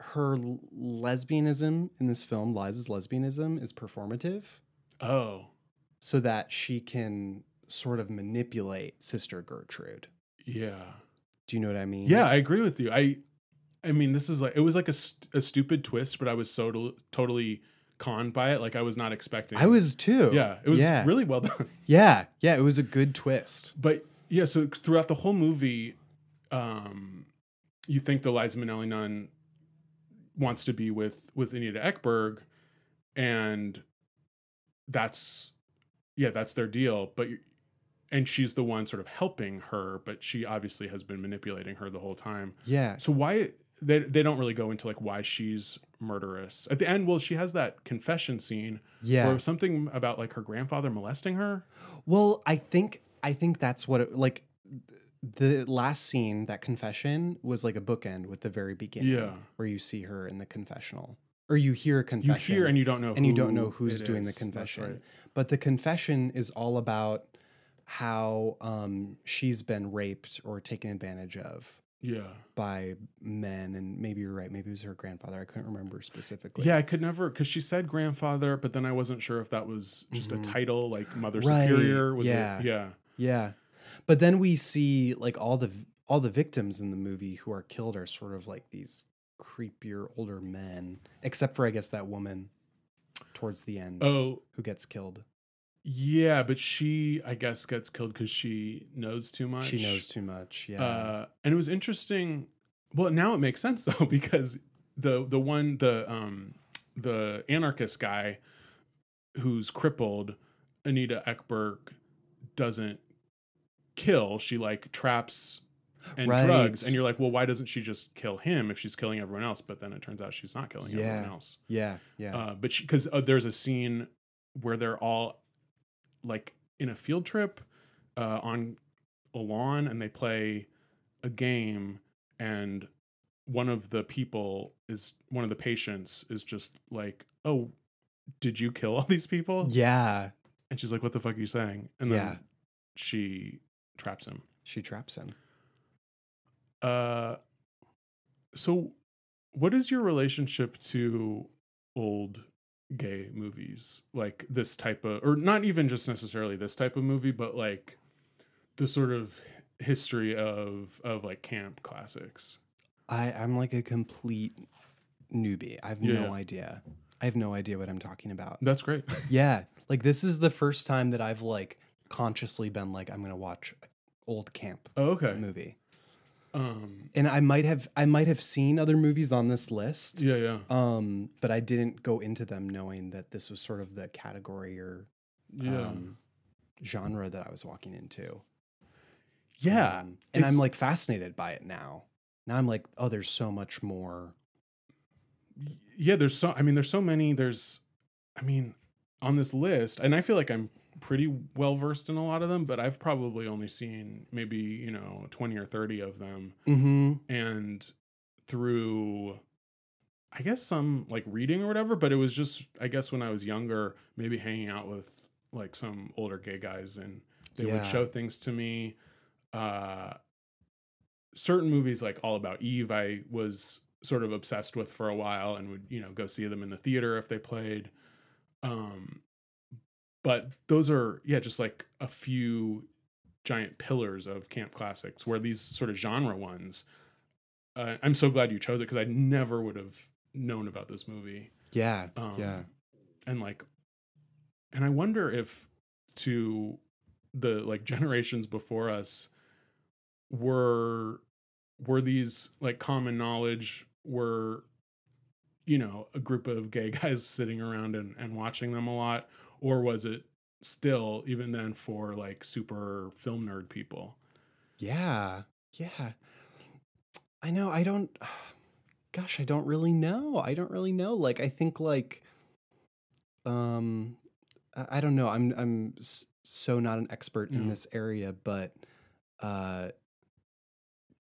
her lesbianism in this film, Liza's lesbianism is performative Oh, so that she can sort of manipulate Sister Gertrude. yeah, Do you know what I mean? yeah. I agree with you. I, I mean, this is like it was like a, st- a stupid twist, but I was so to- totally conned by it. Like I was not expecting. I was too. Yeah, it was yeah. really well done. *laughs* Yeah, yeah, it was a good twist. But yeah, so throughout the whole movie, um, you think the Liza Minnelli nun wants to be with with Anita Ekberg, and that's yeah, that's their deal. But and she's the one sort of helping her, but she obviously has been manipulating her the whole time. Yeah. So why they they don't really go into like why she's murderous at the end? Well, she has that confession scene Yeah. where something about like her grandfather molesting her. Well, I think I think that's what it like the last scene, that confession was like a bookend with the very beginning. Yeah. Where you see her in the confessional. Or you hear a You confession. hear and you don't know and you don't know who's doing is. the confession. right. But the confession is all about how um, she's been raped or taken advantage of Yeah. by men, and maybe you're right. Maybe it was her grandfather. I couldn't remember specifically. Yeah, I could never because she said grandfather, but then I wasn't sure if that was just Mhm. a title like Mother Right, Superior. Was yeah. it? Yeah. Yeah. But then we see like all the all the victims in the movie who are killed are sort of like these creepier older men, except for I guess that woman towards the end Oh, who gets killed. Yeah, but she I guess gets killed because she knows too much. She knows too much. Yeah. Uh, and it was interesting. Well, now it makes sense *laughs* though because the the one the um the anarchist guy who's crippled, Anita Ekberg doesn't kill. She like traps and Right. drugs, and you're like, well, why doesn't she just kill him if she's killing everyone else? But then it turns out she's not killing Yeah. everyone else. yeah. Yeah. Uh, but because uh, there's a scene where they're all like in a field trip uh, on a lawn and they play a game and one of the people is one of the patients is just like oh did you kill all *laughs* these people yeah. and she's like what the fuck are you saying and Yeah. then she traps him She traps him. uh so what is your relationship to old gay movies like this type of or not even just necessarily this type of movie but like the sort of history of of like camp classics I I'm like a complete newbie. I have Yeah, no idea. I have no idea what I'm talking about. that's great *laughs* Yeah, like this is the first time that I've like consciously been like I'm gonna watch old camp oh, okay movie, um and I might have I might have seen other movies on this list, yeah yeah um, but I didn't go into them knowing that this was sort of the category or yeah um, genre that I was walking into. yeah Um, and I'm like fascinated by it now. Now I'm like, oh, there's so much more. yeah there's so i mean there's so many there's i mean on this list and i feel like i'm pretty well versed in a lot of them but i've probably only seen maybe you know 20 or 30 of them Mm-hmm. and through i guess some like reading or whatever but it was just i guess when i was younger maybe hanging out with like some older gay guys and they Yeah. would show things to me uh certain movies like all about eve i was sort of obsessed with for a while and would you know go see them in the theater if they played um but those are yeah just like a few giant pillars of camp classics where these sort of genre ones uh, i'm so glad you chose it because i never would have known about this movie Yeah, um, yeah. and like and i wonder if to the like *laughs* generations before us were were these like common knowledge were you know a group of gay *laughs* guys sitting around and, and watching them a lot or was it still even then for like super film nerd people Yeah. Yeah. I know. I don't. *sighs* Gosh, I don't really know. I don't really know. Like, I think like, um, I, I don't know. I'm I'm so not an expert in Yeah. this area, but uh,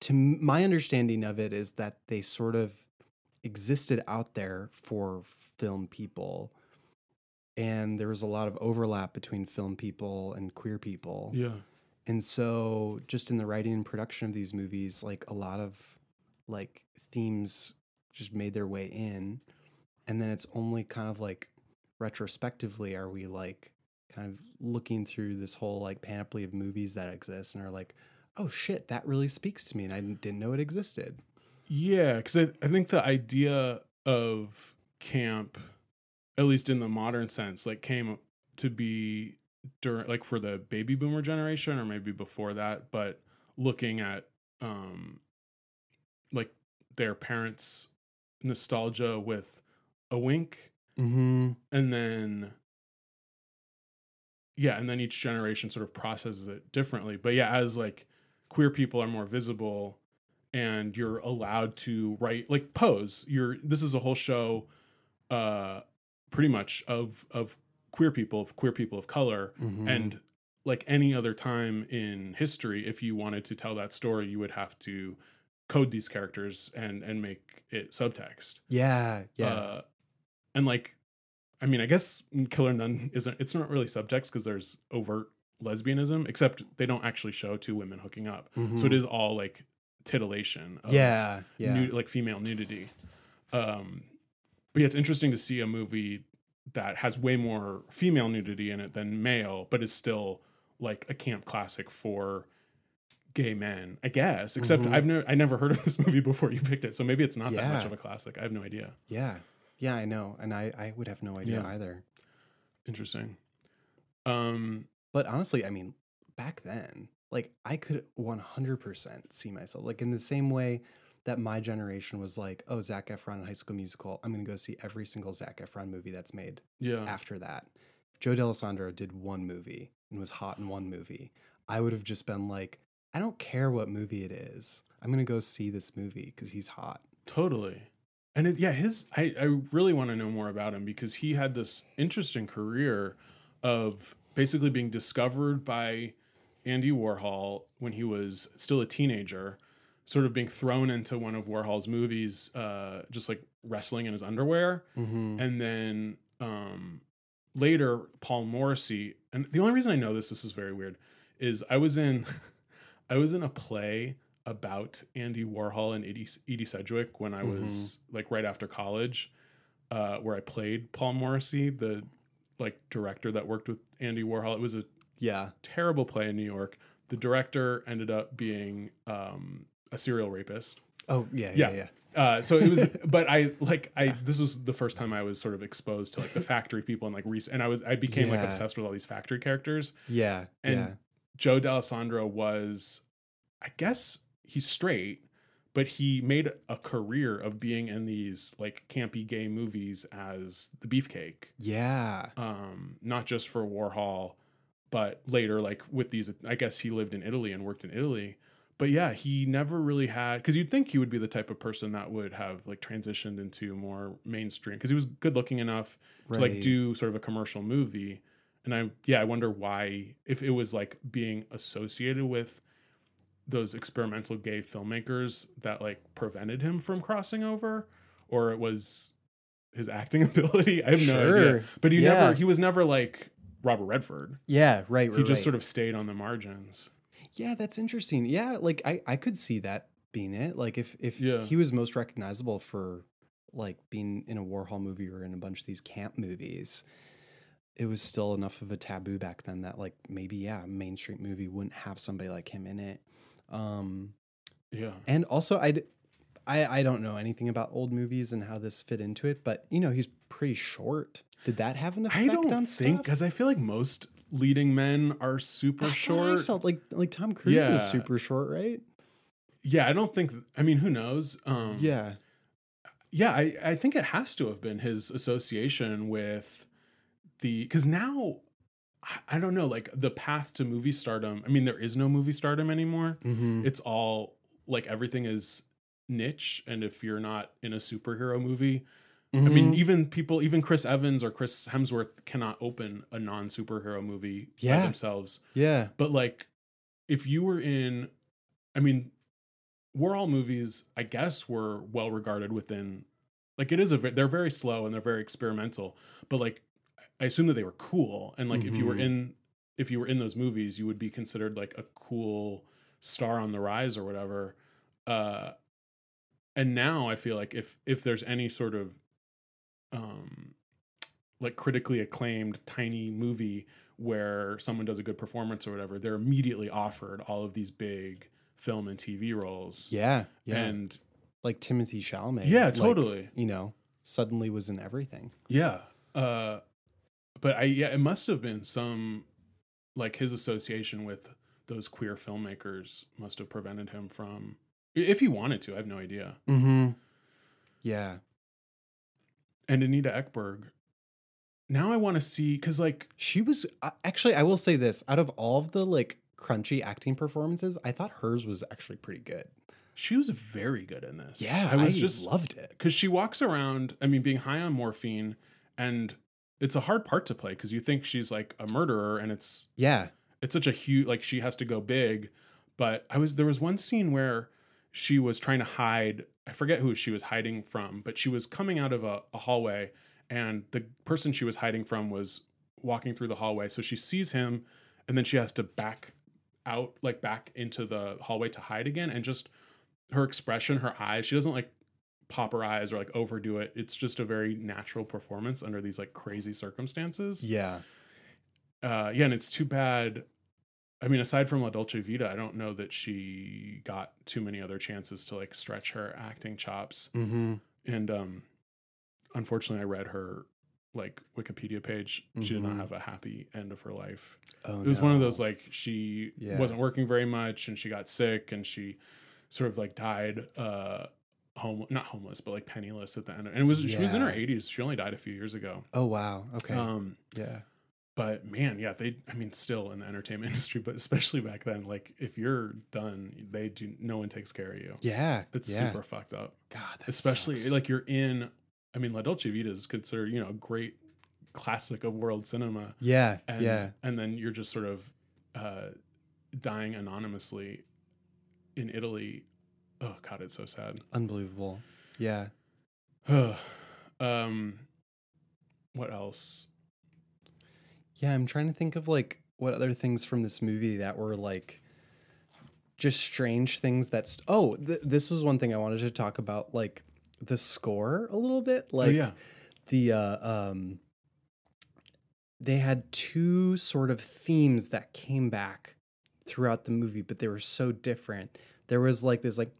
to my understanding of it is that they sort of existed out there for film people. And there was a lot of overlap between film people and queer people. yeah And so just in the writing and production of these movies, like a lot of like themes just made their way in. And then it's only kind of like retrospectively are we like kind of looking through this whole like panoply of movies that exist and are like, oh shit, that really speaks to me and I didn't know it existed. Yeah, because I, I think the idea of camp, at least in the modern sense, like came to be during like for the baby boomer generation or maybe before that, but looking at um like their parents' nostalgia with a wink Mm-hmm. and then yeah and then each generation sort of processes it differently but yeah as like queer people are more visible and you're allowed to write like pose you're this is a whole show uh pretty much of of queer people of queer people of color Mm-hmm. and like any other time in history if you wanted to tell that story you would have to code these characters and and make it subtext yeah, yeah. uh, and like, I mean, I guess Killer Nun isn't. It's not really subtext because there's overt lesbianism, except they don't actually show two women hooking up. So it Mhm. is all like titillation. Of Yeah, yeah. like female nudity. Um, but yeah, it's interesting to see a movie that has way more female nudity in it than male, but is still like a camp classic for gay men, I guess. Except Mhm. I've never I never heard of *laughs* this movie before you picked it, so maybe it's not that much of a classic. I have no idea. Yeah. Yeah, I know. And I, I would have no idea Yeah. either. Interesting. Um, But honestly, I mean, back then, like I could 100% see myself like in the same way that my generation was like, oh, Zac Efron in High School Musical. I'm going to go see every single Zac Efron movie that's made yeah, after that. Joe Dallesandro did one movie and was hot in one movie. I would have just been like, I don't care what movie it is. I'm going to go see this movie because he's hot. totally. And it, yeah, his I, I really want to know more about him because he had this interesting career of basically being discovered by Andy Warhol when he was still a teenager, sort of being thrown into one of Warhol's movies, uh, just like wrestling in his underwear, Mm-hmm. and then um, later Paul Morrissey. And the only reason I know this, this is very weird, is I was in *laughs* I was in a play about Andy Warhol and Edie, Edie Sedgwick when I was like right after college, uh, where I played Paul Morrissey, the like director that worked with Andy Warhol. It was a Yeah. terrible play in New York. The director ended up being um, a serial rapist. Oh, yeah. Yeah. Yeah. Yeah. Uh, so it was, *laughs* but I like I. This was the first time I was sort of exposed to like the factory people and like Reese, and I was I became like obsessed with all these factory characters. Yeah. And yeah. Joe Dallesandro was, I guess he's straight, but he made a career of being in these like campy gay movies as the Beefcake. Yeah. Um, not just for Warhol, but later like with these. I guess he lived in Italy and worked in Italy. But yeah, he never really had because you'd think he would be the type of person that would have like transitioned into more mainstream because he was good looking enough to like do sort of a commercial movie. And I yeah, I wonder why if it was like being associated with those experimental gay filmmakers that like prevented him from crossing over or it was his acting *laughs* ability. I have no idea. But he Yeah. never he was never like Robert Redford. Yeah. Right. right He just right. sort of stayed on the margins. Yeah, that's interesting. Yeah, like I I could see that being it. Like if if Yeah. he was most recognizable for like being in a Warhol movie or in a bunch of these camp movies, it was still enough of a taboo back then that like maybe yeah, a mainstream movie wouldn't have somebody like him in it. Um Yeah. and also I I I don't know anything about old movies and how this fit into it, but you know, he's pretty short. Did that have an effect I don't think because I feel like most leading men are super That's short. what I felt like like Tom Cruise Yeah. is super short, right? Yeah, I don't think. I mean, who knows? Um, Yeah. yeah. I I think it has to have been his association with the because now I- I don't know like the path to movie stardom. I mean, there is no movie stardom anymore. Mm-hmm. It's all like everything is niche, and if you're not in a superhero movie, I Mm-hmm. mean, even people, even Chris Evans or Chris Hemsworth cannot open a non superhero movie by themselves. yeah. But like, if you were in, I mean, Warhol movies, I guess, were well regarded within. Like, it is a they're very slow and they're very experimental. But like, I assume that they were cool, and like, if you were Mhm. in, if you were in those movies, you would be considered like a cool star on the rise or whatever. Uh, and now I feel like if if there's any sort of um like critically acclaimed tiny movie where someone does a good performance or whatever, they're immediately offered all of these big film and TV roles. Yeah. Yeah. And like Timothy Chalamet. yeah, like, totally. You know, suddenly was in everything. Yeah. Uh but I yeah, it must have been some like his association with those queer filmmakers must have prevented him from if he wanted to, I have no idea. Mm-hmm. Yeah. And Anita Ekberg. Now I want to see cuz like She was uh, actually, I will say this out of all of the like crunchy acting performances, I thought hers was actually pretty good. she was very good in this. Yeah. I was just loved it. because she walks around i mean being high on morphine and it's a hard part to play because you think she's like a murderer and it's Yeah. it's such a huge like she has to go big but i was there was one scene where she was trying to hide i forget who she was hiding from but she was coming out of a, a hallway and the person she was hiding from was walking through the hallway so she sees him and then she has to back out like back into the hallway to hide again and just her expression, her eyes. She doesn't like pop her eyes or like overdo it. It's just a very natural performance under these like crazy circumstances. Yeah. Uh, yeah, and it's too bad. I mean, aside from La Dolce Vita, I don't know that she got too many other chances to like stretch her acting chops. Mm-hmm. And um, unfortunately, I read her like Wikipedia page. She did not Mhm. have a happy end of her life. Oh, it was one of those like she Yeah. wasn't working very much and she got sick and she sort of like died uh home not homeless but like penniless at the end and it was she was in her 80s she only died a few years ago Oh wow. Okay. um yeah. But man yeah they i mean still in the entertainment *laughs* industry but especially back then like if you're done they do no one takes care of you Yeah. it's yeah. super fucked up God. Especially sucks. like you're in i mean la dolce vita is considered you know a great classic of world cinema Yeah. and yeah. and then you're just sort of uh, dying anonymously in Italy. Oh God, it's so sad. Unbelievable. Yeah. *sighs* um, what else? Yeah, I'm trying to think of like what other things from this movie that were like just strange things that's oh, th- this was one thing I wanted to talk about like the score a little bit. Like oh yeah, the uh um they had two sort of themes that came back throughout the movie but they were so different. There was like this like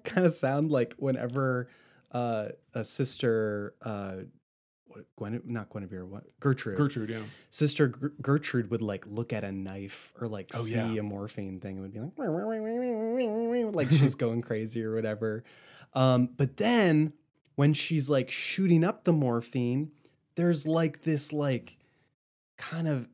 *laughs* kind of sound like whenever uh a sister uh Gwen not Guinevere what Gertrude Gertrude. Yeah, sister Gertrude would like look at a knife or like Oh, see yeah. a morphine thing and would be like *laughs* like she's going crazy or whatever. Um, but then when she's like shooting up the morphine, there's like this like kind of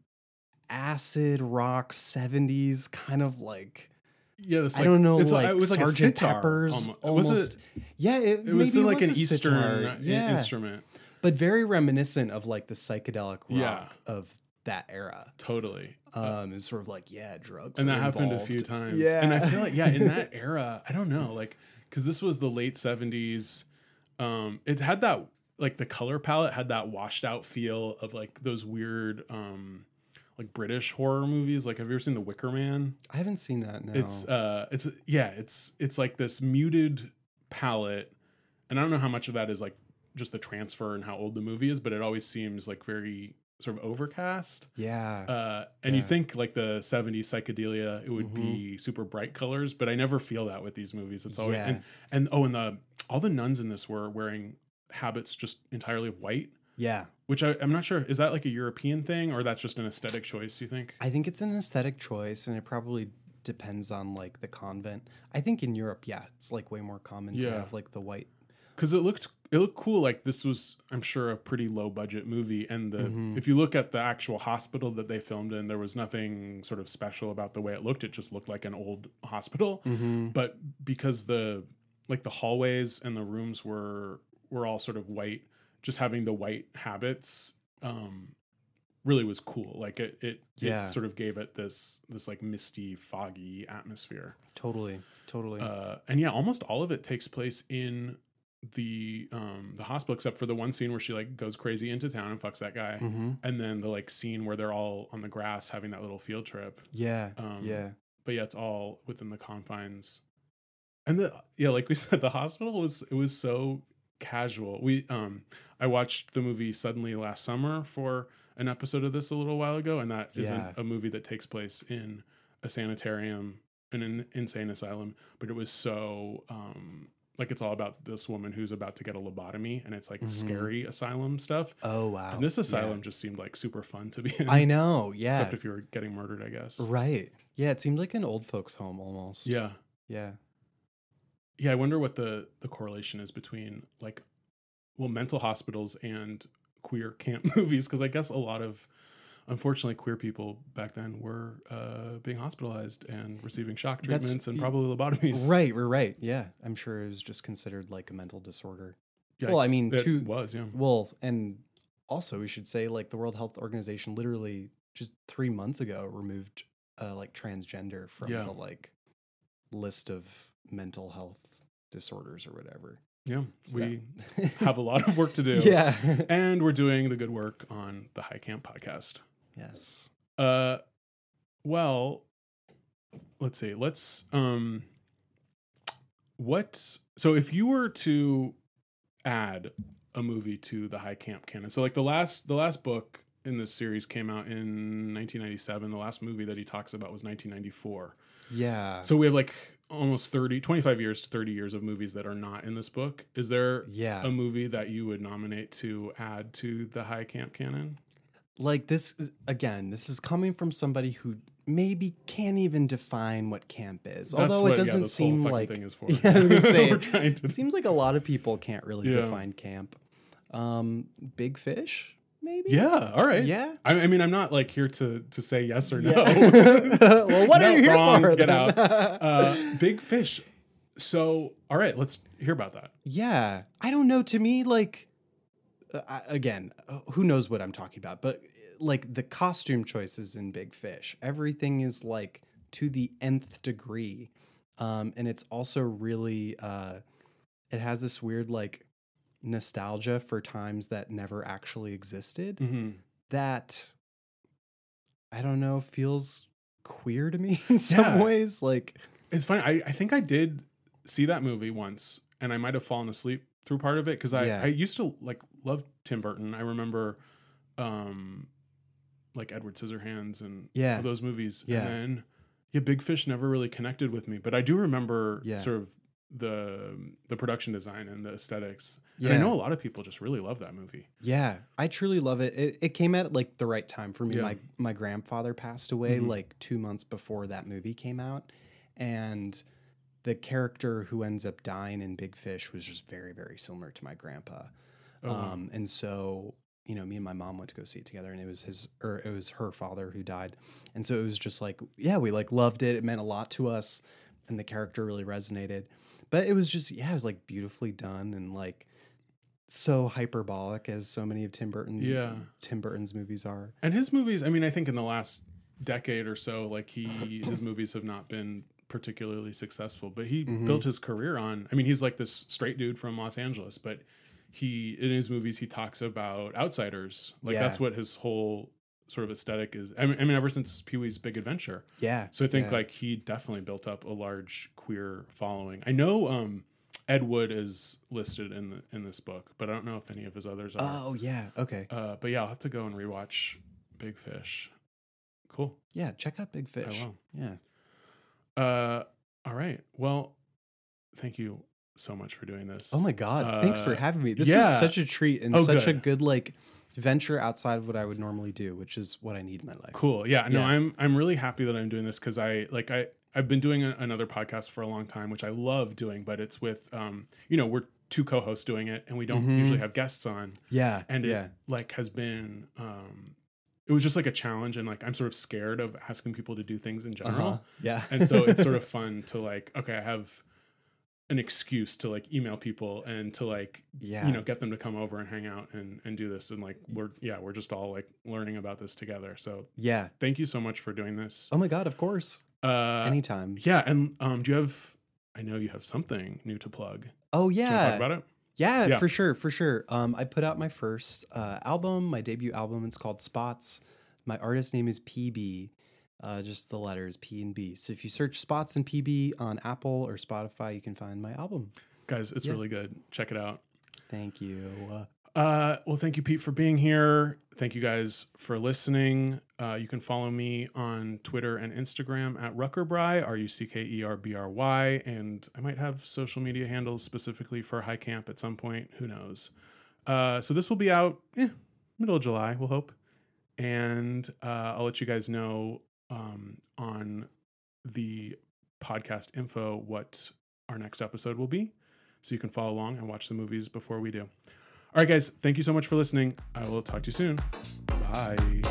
acid rock 70s kind of like yeah. It's I don't know It's like it was like a sitar. Pepper's almo- almost, Was it? yeah it, It was maybe like an a Eastern sitar. uh, yeah instrument. But very reminiscent of like the psychedelic rock Yeah. of that era Totally. um it's sort of like yeah drugs and that happened a few times. yeah and I feel like yeah, in *laughs* that era, I don't know, like because this was the late seventies. Um, it had that like the color palette had that washed out feel of like those weird um like British horror movies. Like have you ever seen The Wicker Man? i haven't seen that no It's uh it's yeah, it's it's like this muted palette. And I don't know how much of that is like just the transfer and how old the movie is, but it always seems like very sort of overcast. yeah Uh, and you think like the 70s psychedelia, it would be super bright colors, but I never feel that with these movies. It's always Yeah. and, and oh, and the all the nuns in this were wearing habits just entirely of white, yeah which I, I'm not sure is that like a European thing or that's just an aesthetic choice. You think? i think it's an aesthetic choice and it probably depends on like the convent i think in europe yeah it's like way more common to have like the white Because it looked it looked cool. Like this was, I'm sure, a pretty low budget movie. And the Mhm. if you look at the actual hospital that they filmed in, there was nothing sort of special about the way it looked. It just looked like an old hospital. mm-hmm. but because the like the hallways and the rooms were were all sort of white just having the white habits um really was cool like it it, Yeah. it sort of gave it this this like misty foggy atmosphere totally totally uh and yeah almost all of it takes place in the um the hospital except for the one scene where she like goes crazy into town and fucks that guy mm-hmm. and then the like scene where they're all on the grass having that little field trip yeah Um, yeah but yeah, it's all within the confines. And the yeah, like we *laughs* said, the hospital was it was so casual. We um I watched the movie Suddenly last summer for an episode of this a little while ago, and that Yeah. not a movie that takes place in a sanitarium in an insane asylum, but it was so um like it's all about this woman who's about to get a lobotomy and it's like Mhm. scary asylum stuff. oh wow and this Yeah. asylum just seemed like super fun to be in. i know yeah Except if you were getting murdered, I guess. right yeah it seemed like an old folks home almost Yeah. yeah yeah i wonder what the the correlation is between like well mental hospitals and queer camp *laughs* movies because i guess a lot of unfortunately queer people back then were uh, being hospitalized and receiving shock That's- treatments and probably lobotomies. Right we're right. Yeah. I'm sure it was just considered like a mental disorder. Well, I mean, it two- was yeah. Well, and also we should say like the World Health Organization literally just three months ago removed uh, like transgender from Yeah. the like list of mental health disorders or whatever. yeah. So we have a lot of work to *laughs* do. Yeah. and we're doing the good work on the high camp podcast yes. uh well let's see. Let's um what so if you were to add a movie to the high camp canon. So like the last the last book in this series came out in 1997. The last movie that he talks about was 1994. Yeah. So we have like almost 30 25 years to 30 years of movies that are not in this book. Is there Yeah. a movie that you would nominate to add to the high camp canon? Like this again, this is coming from somebody who maybe can't even define what camp is. That's Although what- it doesn't seem like thing is for. *laughs* Yeah, I was gonna *laughs* say it trying to- seems like a lot of people can't really Yeah. define camp. Um Big Fish, maybe? Yeah, all right. Yeah. I, I mean, I'm not like here to to say yes or no. *laughs* well, what are you here wrong, for? Get then? out. Uh, big fish. So, all right, let's hear about that. Yeah, I don't know. To me, like, uh, I- again, uh, who knows what I'm talking about? But like the costume choices in Big Fish, everything is like to the nth degree, um, and it's also really, uh, it has this weird like nostalgia for times that never actually existed. Mm-hmm. That I don't know feels queer to me *laughs* in some Yeah. ways. Like, It's funny. I, I think I did see that movie once, and I might have fallen asleep through part of it because I, Yeah. I used to like love Tim Burton. I remember, um, like Edward Scissorhands and Yeah. those movies. Yeah. And then, yeah, Big Fish never really connected with me, but I do remember Yeah. sort of the the production design and the aesthetics. And Yeah. I know a lot of people just really love that movie. Yeah, I truly love it. It, it came at like the right time for me. Yeah. My my grandfather passed away Mhm. like two months before that movie came out, and the character who ends up dying in Big Fish was just very very similar to my grandpa. Oh, wow. um, and so you know, me and my mom went to go see it together, and it was his or it was her father who died, and so it was just like yeah, we like loved it. It meant a lot to us, and the character really resonated. But it was just yeah, it was like beautifully done and like so hyperbolic as so many of Tim Burton Yeah. Tim Burton's movies are. And his movies, I mean, I think in the last decade or so, like he his movies have not been particularly successful, but he Mhm. built his career on. I mean, he's like this straight dude from Los Angeles, but he in his movies he talks about outsiders. Like Yeah. that's what his whole sort of aesthetic is. I mean, I mean ever since Pee Wee's Big Adventure. Yeah. So I think yeah. like he definitely built up a large queer following. I know um Ed Wood is listed in the in this book, but I don't know if any of his others are. Oh yeah. Okay. Uh, but yeah, I'll have to go and rewatch Big Fish. Cool. Yeah. Check out Big Fish. I will. Yeah. Uh, all right. Well, thank you so much for doing this. Oh my God. Thanks for Uh, having me. This yeah. was such a treat and Oh, such a good. good like venture outside of what I would normally do, which is what I need in my life. Cool. Yeah. No, Yeah. I'm I'm really happy that I'm doing this because I like I I've been doing a, another podcast for a long time, which I love doing, but it's with um you know we're two co-hosts doing it, and we don't Mhm. usually have guests on, Yeah. and it yeah. like has been um it was just like a challenge, and like I'm sort of scared of asking people to do things in general. Uh-huh. Yeah. and so it's sort of *laughs* fun to like okay i have an excuse to like email people and to like yeah. you know get them to come over and hang out and and do this and like we're yeah we're just all like learning about this together so yeah. thank you so much for doing this Oh my God. Of course. uh Anytime. yeah and um do you have i know you have something new to plug Oh yeah. do you yeah. talk about it Yeah, Yeah. for sure, for sure. Um, I put out my first uh, album, my debut album. It's called Spots. My artist name is PB, uh, just the letters P and B. So if you search Spots and PB on Apple or Spotify, you can find my album. guys it's Yeah. really good check it out Thank you. Uh, Uh, well, thank you, Pete, for being here. Thank you guys for listening. Uh, you can follow me on Twitter and Instagram at Ruckerbry, R U C K E R B R Y. And I might have social media handles specifically for High Camp at some point. Who knows? Uh, so this will be out eh, middle of July, we'll hope. And uh, I'll let you guys know um, on the podcast info what our next episode will be. So you can follow along and watch the movies before we do. All right, guys, thank you so much for listening. I will talk to you soon. Bye.